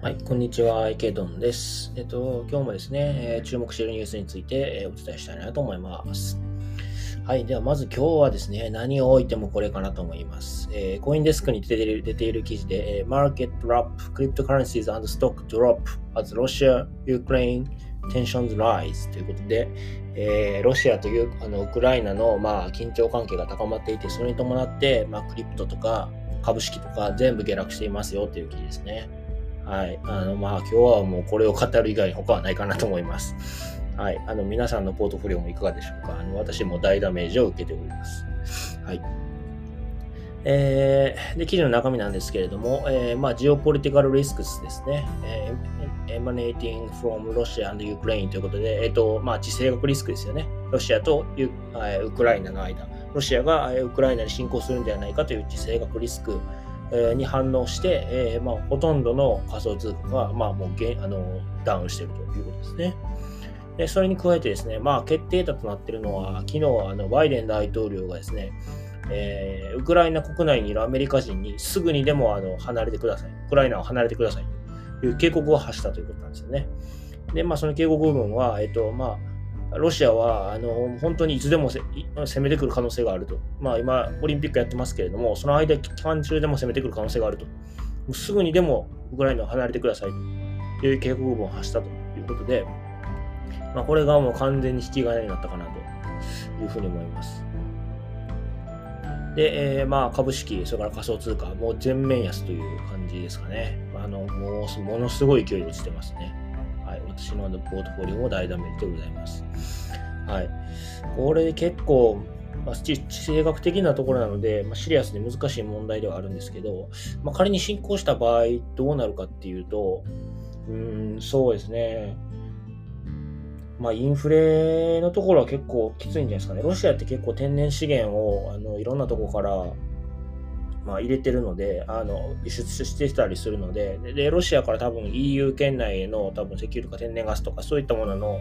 はい、こんにちは、池ドンです。えっと、今日もですね、えー、注目しているニュースについて、えー、お伝えしたいなと思います。はい。では、まず今日はですね、何を置いてもこれかなと思います。えー、コインデスクに出ている出ている記事で、えー、Market Drop, Cryptocurrencies and Stock Drop as Russia, Ukraine Tensions Rise ということで、えー、ロシアというあのウクライナの、まあ、緊張関係が高まっていて、それに伴って、まあ、クリプトとか株式とか全部下落していますよという記事ですね。はい。あの、まあ、今日はもうこれを語る以外に他はないかなと思います。はい。あの、皆さんのポートフォリオもいかがでしょうかあの、私も大ダメージを受けております。はい。えー、で、記事の中身なんですけれども、えー、まあ、ジオポリティカルリスクスですね。えー、emanating from Russia and Ukraine ということで、え、ー、と、まあ、地政学リスクですよね。ロシアとウウクライナの間。ロシアがウクライナに侵攻するんではないかという地政学リスクに反応して、えーまあ、ほとんどの仮想通貨が、まあ、もうあのダウンしているということですね。でそれに加えてですね、まあ、決定打となっているのは、昨日あのバイデン大統領がですね、えー、ウクライナ国内にいるアメリカ人にすぐにでもあの離れてください。ウクライナを離れてくださいという警告を発したということなんですよね。で、まあ、その警告部分は、えっ、と、まあ、ロシアはあの本当にいつでも攻めてくる可能性があると。まあ、今、オリンピックやってますけれども、その間、期間中でも攻めてくる可能性があると。もうすぐにでもウクライナを離れてくださいという警告文を発したということで、まあ、これがもう完全に引き金になったかなというふうに思います。で、えー、まあ株式、それから仮想通貨、もう全面安という感じですかね。あのもうものすごい勢い落ちてますね。はい、私のポートフォリオも大ダメージでございます。はい。これ結構、まあ、地政学的なところなので、まあ、シリアスで難しい問題ではあるんですけど、まあ、仮に進行した場合どうなるかっていうと、うん、そうですね。まあ、インフレのところは結構きついんじゃないですかね。ロシアって結構天然資源をあのいろんなとこからまあ、入れてるので、あの輸出してたりするのでで、ロシアから多分 EU 圏内への多分石油とか天然ガスとかそういったものの、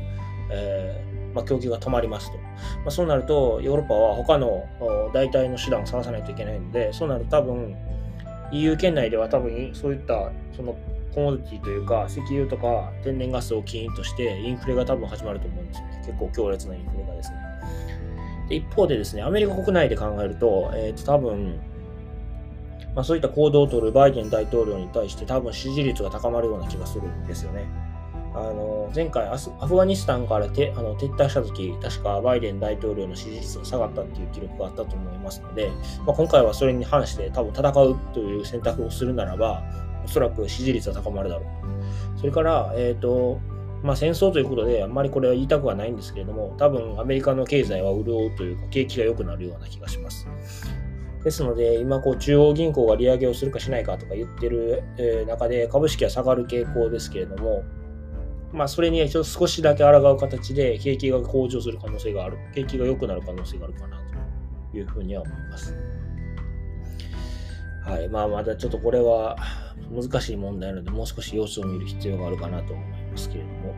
えー、まあ、供給が止まりますと。まあ、そうなると、ヨーロッパは他の代替の手段を探さないといけないので、そうなると多分 EU 圏内では多分そういったそのコモディティというか石油とか天然ガスを起因としてインフレが多分始まると思うんですよね。結構強烈なインフレがですね。で一方でですね、アメリカ国内で考えると、え、ー、と多分まあ、そういった行動をとるバイデン大統領に対して多分支持率が高まるような気がするんですよね。あの前回アフガニスタンからてあの撤退した時確かバイデン大統領の支持率が下がったっていう記録があったと思いますので、まあ、今回はそれに反して多分戦うという選択をするならばおそらく支持率は高まるだろうとそれから、えっ、ー、とまあ、戦争ということであんまりこれは言いたくはないんですけれども多分アメリカの経済は潤うというか景気が良くなるような気がします。ですので、今こう中央銀行が利上げをするかしないかとか言ってる、え中で株式は下がる傾向ですけれども、まあ、それにちょっと少しだけ抗う形で景気が向上する可能性がある、景気が良くなる可能性があるかなというふうには思います。はい。まあ、まだちょっとこれは難しい問題なので、もう少し様子を見る必要があるかなと思いますけれども。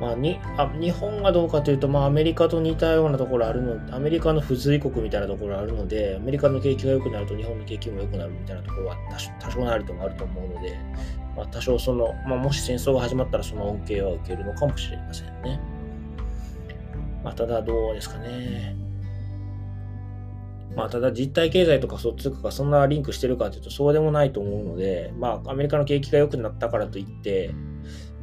まあ、にあ日本がどうかというと、まあ、アメリカと似たようなところあるので、アメリカの付随国みたいなところあるので、アメリカの景気が良くなると日本の景気も良くなるみたいなところは多少なりともあると思うので、まあ、多少その、まあ、もし戦争が始まったらその恩恵は受けるのかもしれませんね。まあ、ただどうですかね。まあ、ただ実体経済とかそっちとかそんなリンクしてるかというとそうでもないと思うので、まあ、アメリカの景気が良くなったからといって、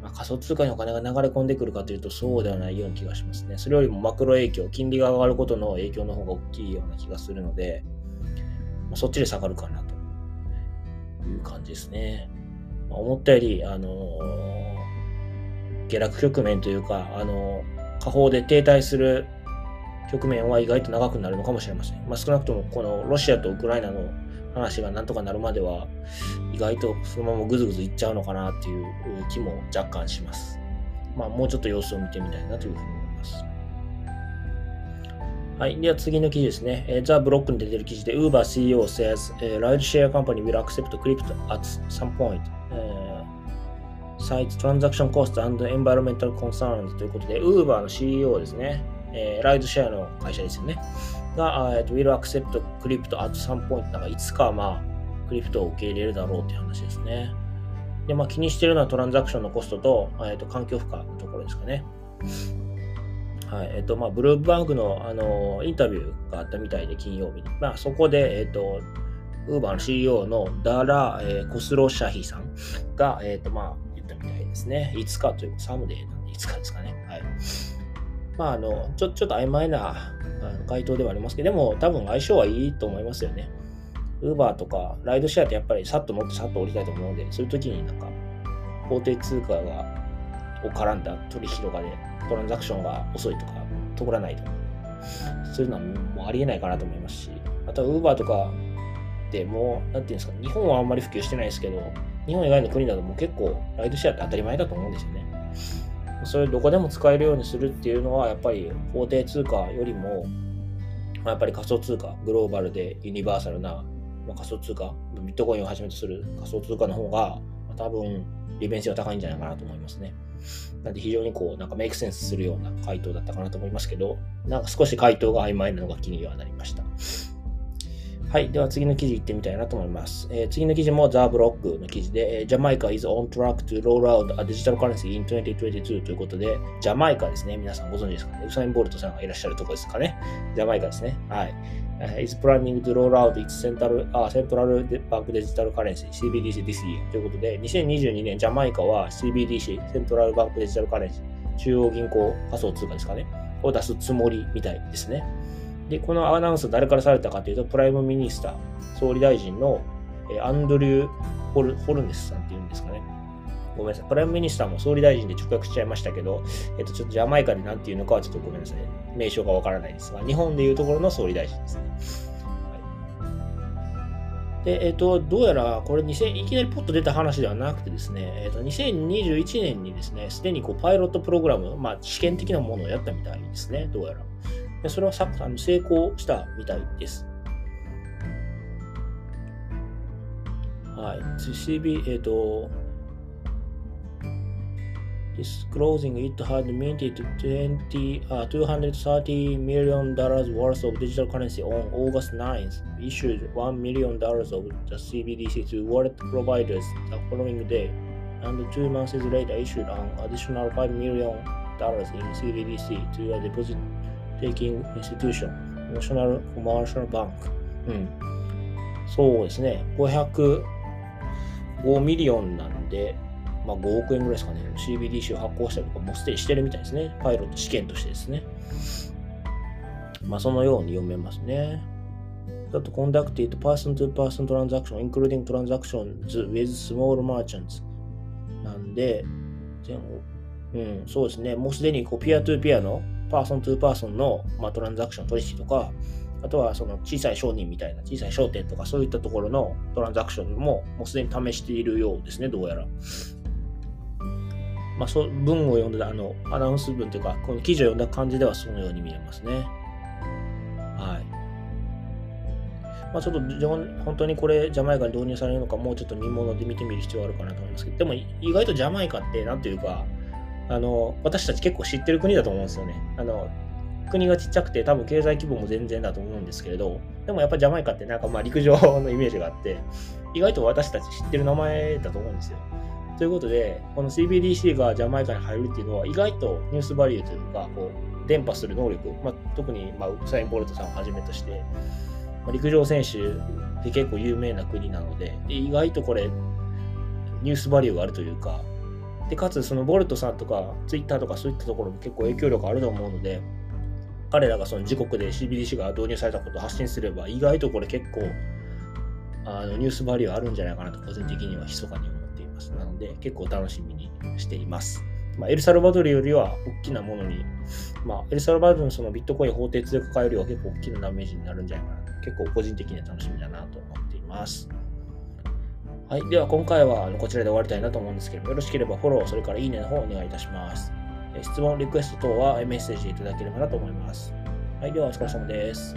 まあ、仮想通貨にお金が流れ込んでくるかというとそうではないような気がしますね。それよりもマクロ影響、金利が上がることの影響の方が大きいような気がするので、まあ、そっちで下がるかなという感じですね。まあ、思ったより、あのー、下落局面というか、あのー、下方で停滞する局面は意外と長くなるのかもしれません。まあ、少なくともこのロシアとウクライナの話がなんとかなるまでは、意外とそのままぐずぐずいっちゃうのかなっていう気も若干します。まあ、もうちょっと様子を見てみたいなというふうに思います。はい。では次の記事ですね。えー、ザ・ブロックに出てる記事で、Uber CEO says、uh, Rideshare company will accept crypto at some point、uh, cites transaction cost and environmental concerns ということで、Uber の CEO ですね。えー、ライドシェアの会社ですよね。が、えっと、will accept crypto at some point なんかいつかまあ、クリプトを受け入れるだろうっていう話ですね。で、まあ気にしてるのはトランザクションのコストと、えっと、環境負荷のところですかね。はい。えっと、まあ、ブルーバンクの、あの、インタビューがあったみたいで、金曜日に。まあ、そこで、えっと、ウーバーの CEO のダラ、えー、コスロシャヒさんが、えっと、まあ、言ったみたいですね。いつかというか、サムデーなんで、いつかですかね。はい。まあ、あの、ちょ、ちょっと曖昧な回答ではありますけど、でも、多分相性はいいと思いますよね。ウーバーとか、ライドシェアってやっぱりさっと乗ってさっと降りたいと思うので、そういう時になんか、法定通貨が、を絡んだ取引とかで、トランザクションが遅いとか、通らないとか、そういうのはもうありえないかなと思いますし、あとは Uber とかでもう、なんていうんですか、日本はあんまり普及してないですけど、日本以外の国だともう結構ライドシェアって当たり前だと思うんですよね。それどこでも使えるようにするっていうのは、やっぱり法定通貨よりも、やっぱり仮想通貨、グローバルでユニバーサルな仮想通貨、ビットコインをはじめとする仮想通貨の方が、多分利便性は高いんじゃないかなと思いますね。なんで非常にこう、なんかメイクセンスするような回答だったかなと思いますけど、なんか少し回答が曖昧なのが気にはなりました。はい。では次の記事行ってみたいなと思います。えー、次の記事もザ・ブロックの記事で、えジャマイカ is on track to roll out a digital currency in 2022ということで、ジャマイカですね。皆さんご存知ですかね。ウサイン・ボルトさんがいらっしゃるとこですかね。ジャマイカですね。はい。is planning to roll out its central, あ central bank digital currency CBDC this year ということで、2022年ジャマイカは CBDC、 central bank digital currency、中央銀行仮想通貨ですかね、を出すつもりみたいですね。で、このアナウンス誰からされたかというと、 Prime Minister、総理大臣のアンドリュー・ホルホルネスさんっていうんですかね。ごめんなさい。 Prime Minister も総理大臣で直訳しちゃいましたけど、えっと、ちょっとジャマイカで何て言うのかはちょっとごめんなさい。名称がわからないですが、日本でいうところの総理大臣ですね。はい、で、えっと、どうやらこれ2000いきなりポッと出た話ではなくてですね、えっと、2021年にですね、すでにこうパイロットプログラム、まあ、試験的なものをやったみたいですね、どうやら。でそれはさあの成功したみたいです。はい。CB、えっ、と、disclosing it had minted 20, uh, 230 million dollars worth of digital currency on August 9th, issued 1 million dollars of the CBDC to wallet providers the following day, and two months later issued an additional 5 million dollars in CBDC to a deposit Taking Institution National クうん。そうですね。505 million なんでまあ5億円ぐらいですかね。CBDC を発行したりとかもうすでにしてるみたいですね。パイロット試験としてですね。まあそのように読めますね。だと conducted person to person transaction including transactions with small merchants なんで全うん、そうですね。もうすでにこ peer to peer の person to person の、まあ、トランザクション取引とか、あとはその小さい商人みたいな小さい商店とかそういったところのトランザクションももうすでに試しているようですね、どうやら。まあ、そ文を読んであのアナウンス文というか、この記事を読んだ感じではそのように見えますね。はい。まあ、ちょっと本当にこれジャマイカに導入されるのかもうちょっと見物で見てみる必要があるかなと思いますけど、でも意外とジャマイカってなんというか、あの、私たち結構知ってる国だと思うんですよね。あの、国がちっちゃくて多分経済規模も全然だと思うんですけれど、でもやっぱジャマイカってなんかまあ陸上のイメージがあって、意外と私たち知ってる名前だと思うんですよ。ということで、この CBDC がジャマイカに入るっていうのは、意外とニュースバリューというか、こう、伝播する能力、まあ、特に、まあ、ウサイン・ボルトさんをはじめとして、まあ、陸上選手で結構有名な国なのでで、意外とこれ、ニュースバリューがあるというか、で、かつ、そのボルトさんとか、ツイッターとかそういったところも結構影響力あると思うので、彼らがその自国で CBDC が導入されたことを発信すれば、意外とこれ結構、あのニュースバリューあるんじゃないかなと、個人的には密かに思っています。なので、結構楽しみにしています。まあ、エルサルバドルよりは大きなものに、まあ、エルサルバドルのそのビットコイン法定通貨化よりは結構大きなダメージになるんじゃないかなと、結構個人的には楽しみだなと思っています。はい。では、今回はこちらで終わりたいなと思うんですけれども、よろしければフォロー、それからいいねの方をお願いいたします。質問、リクエスト等はメッセージいただければなと思います。はい。では、お疲れ様です。